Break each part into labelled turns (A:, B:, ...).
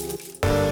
A: you.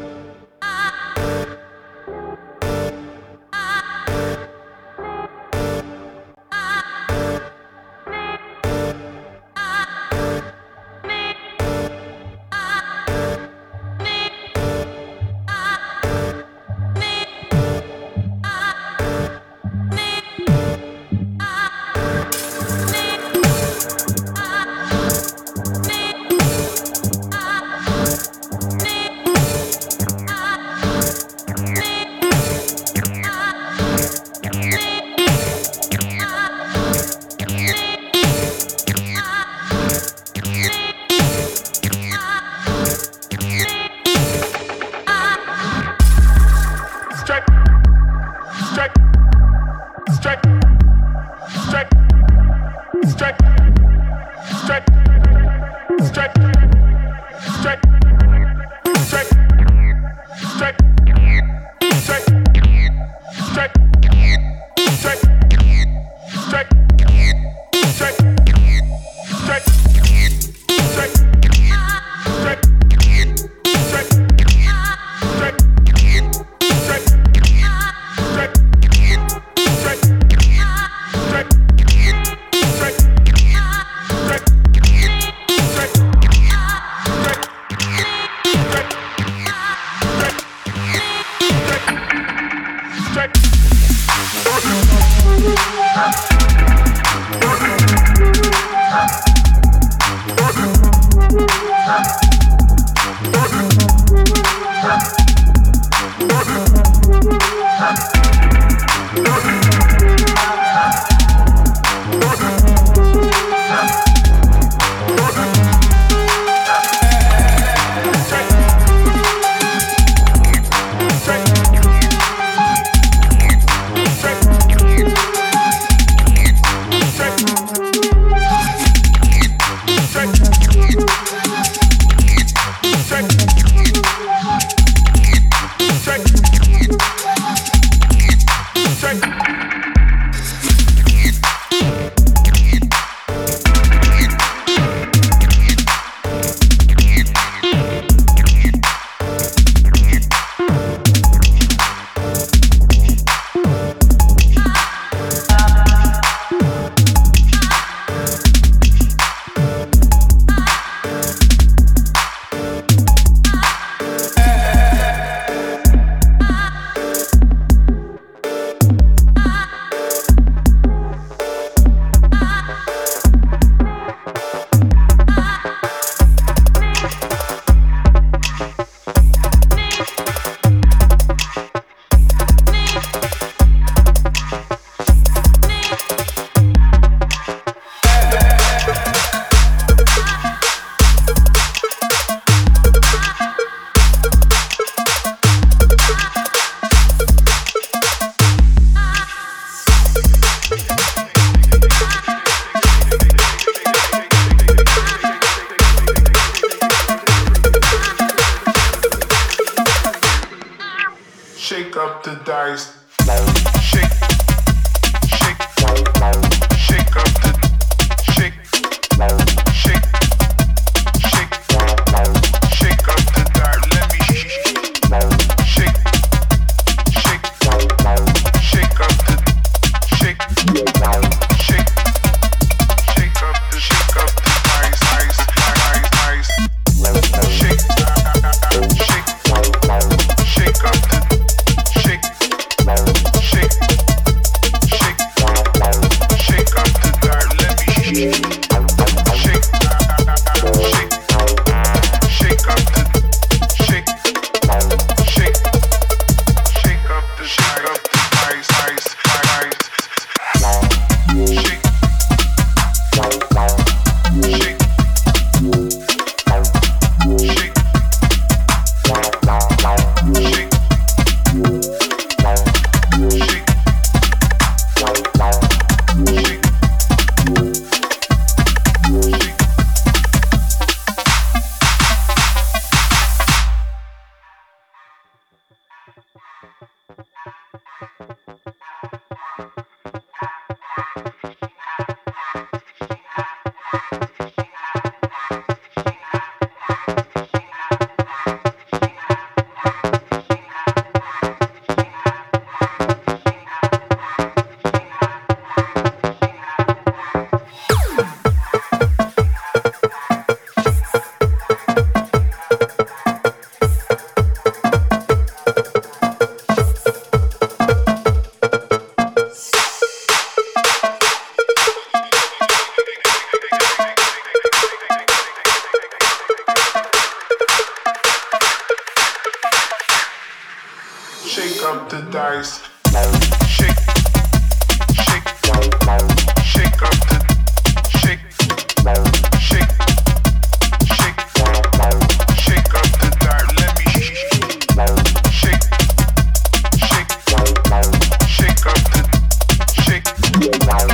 A: Radio Now.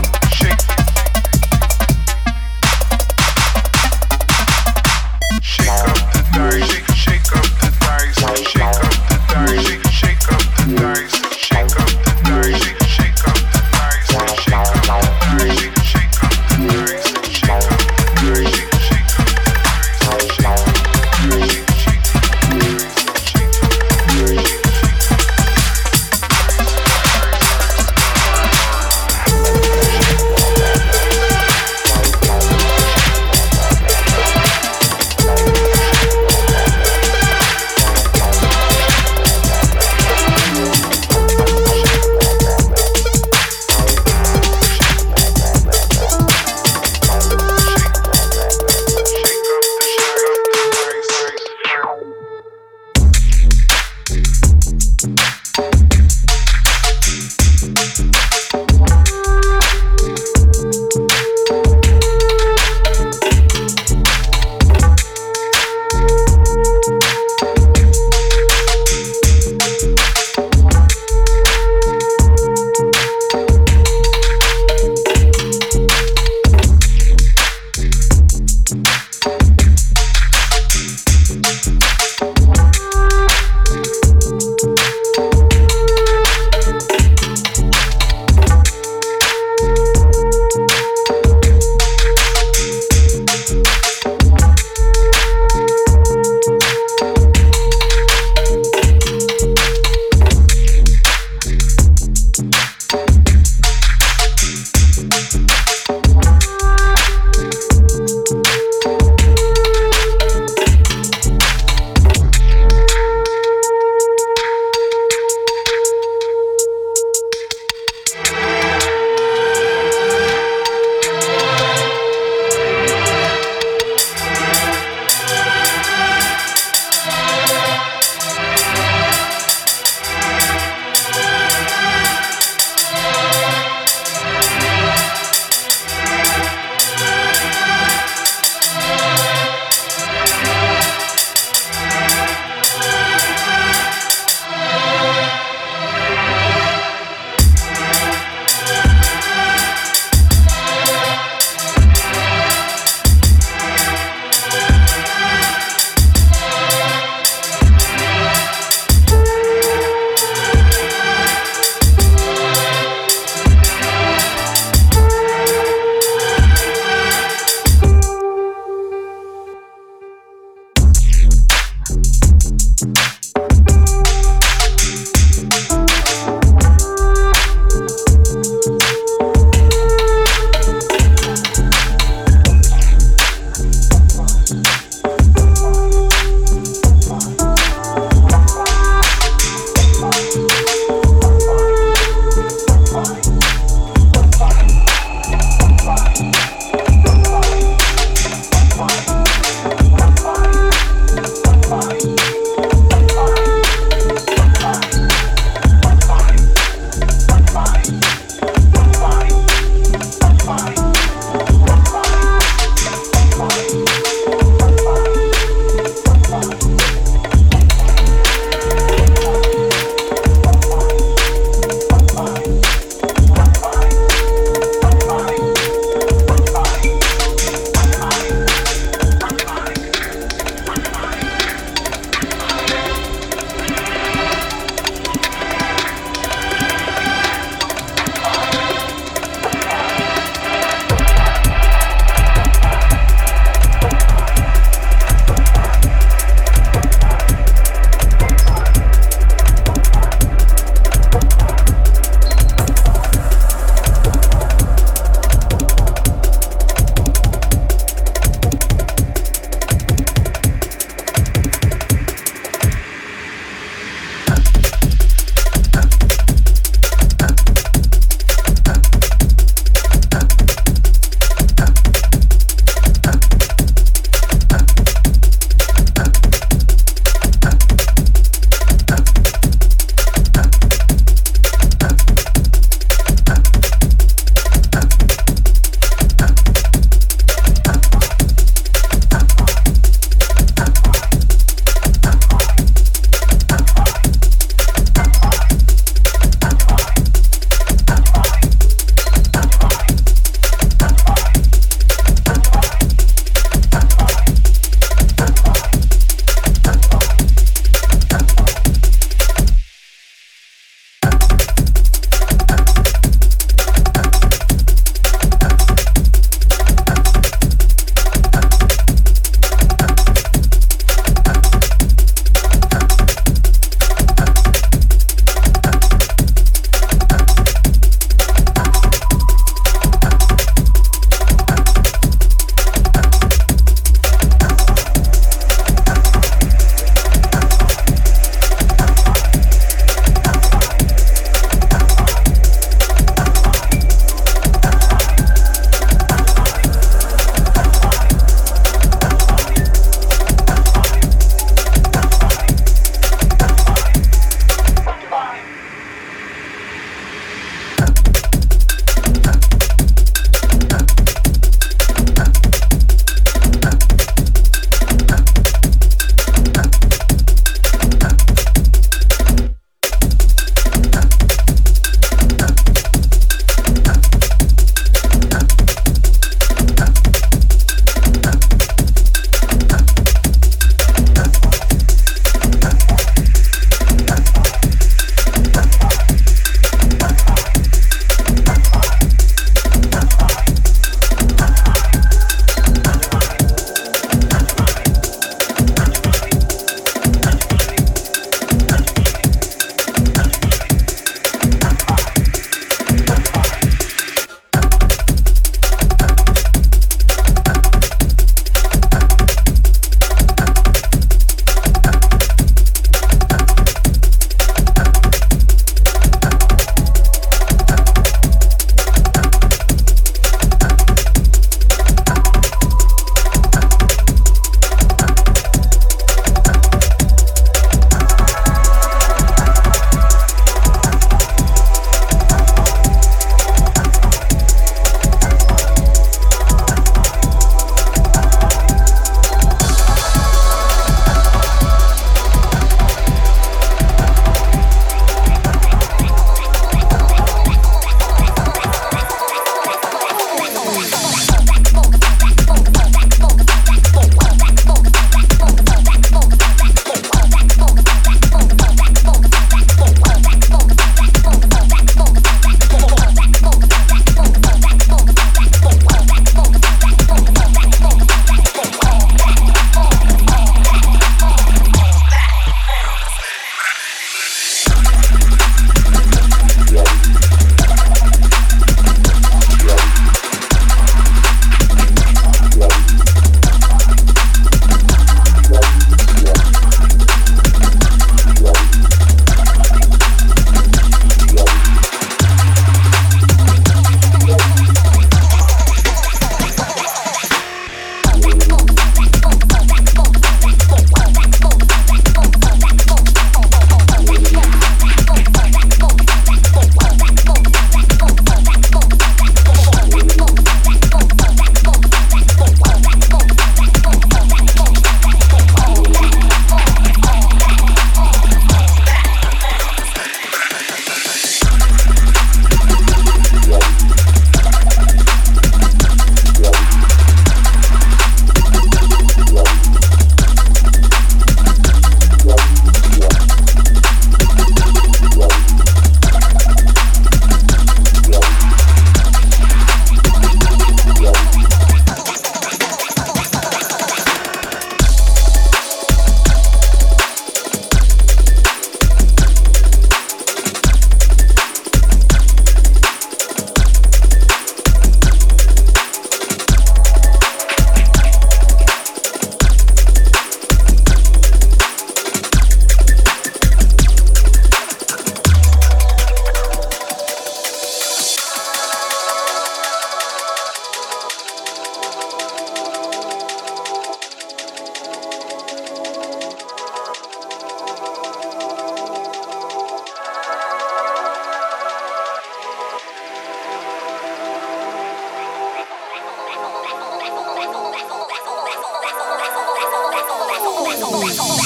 A: soul. soul.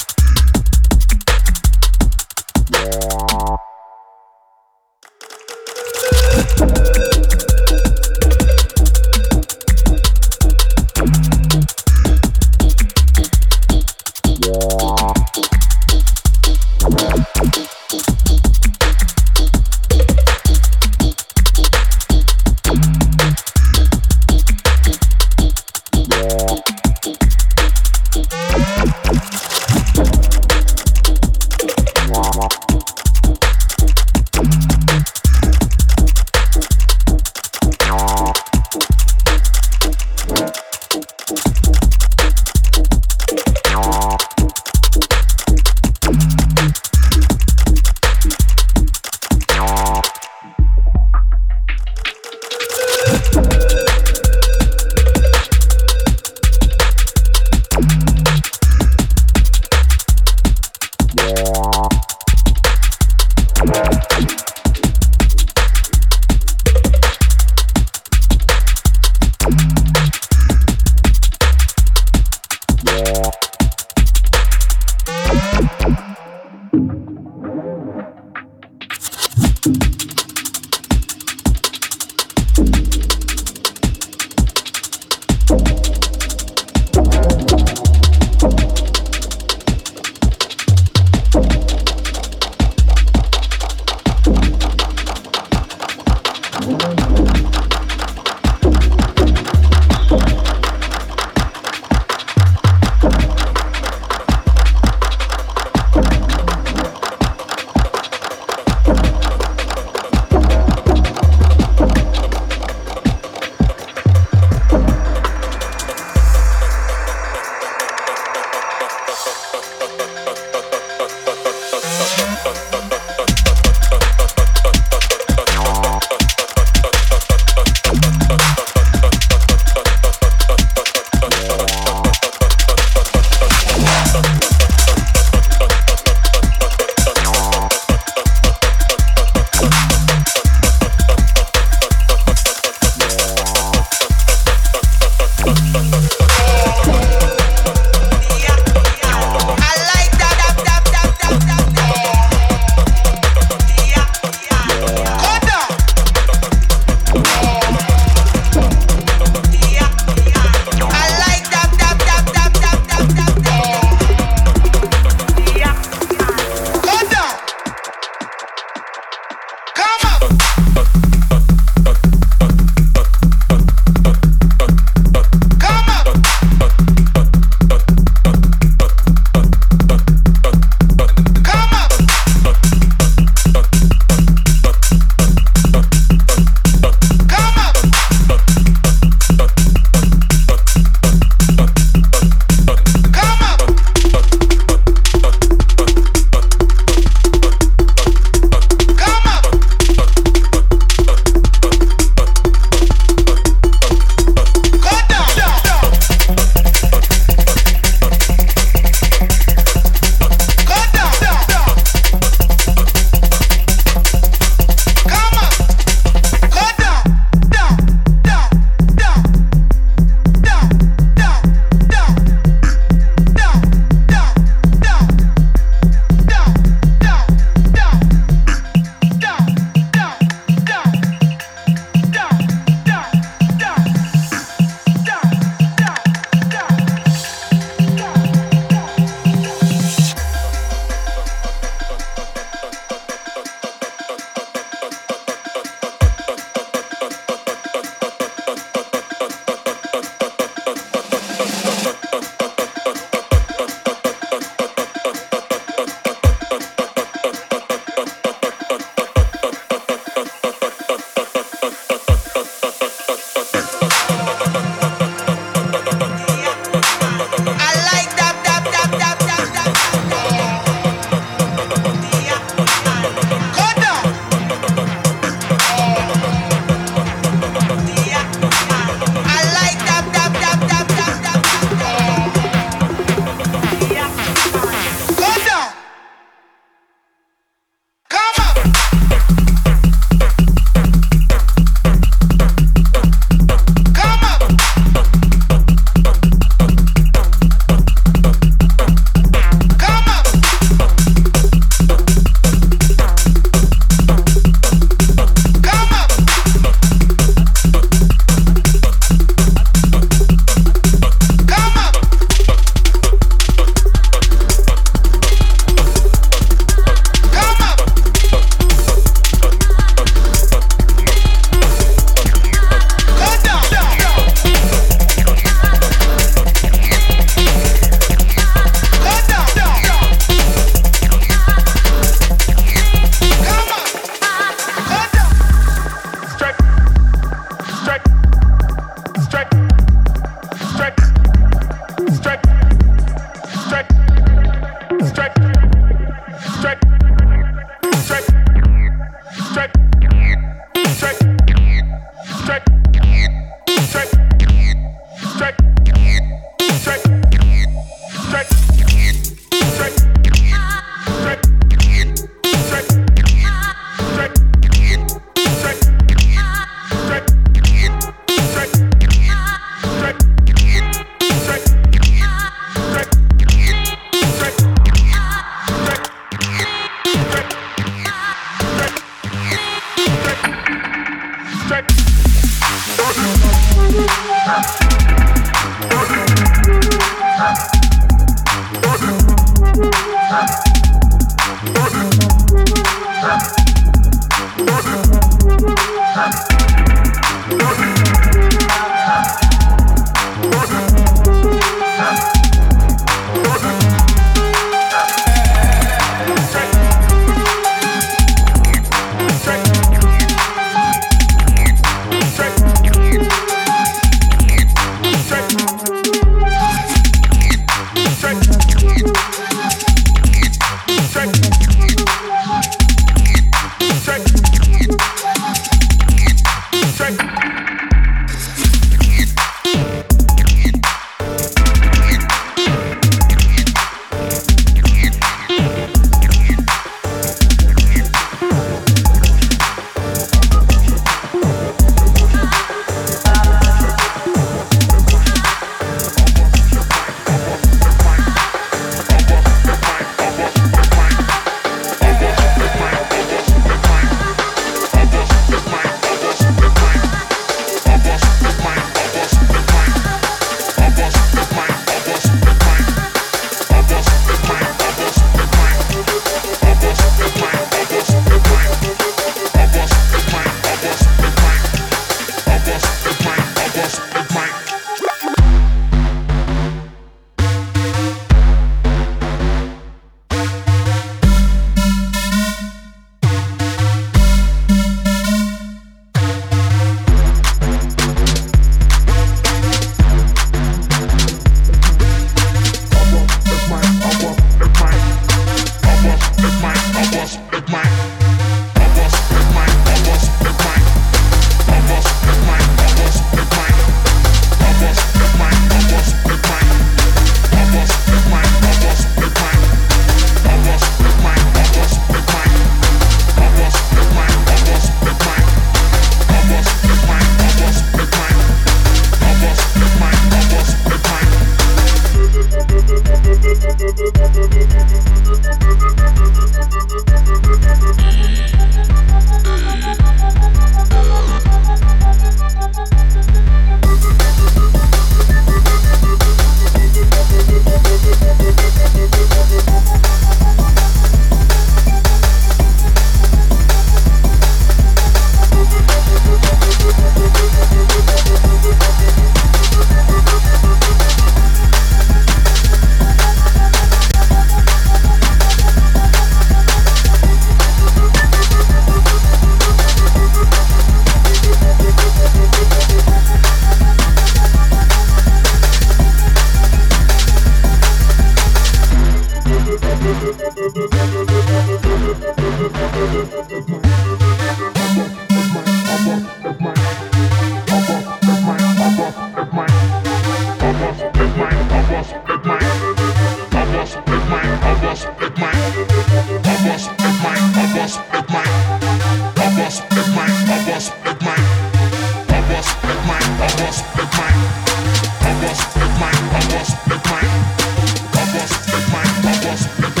B: my powers, let my powers, let my powers, let my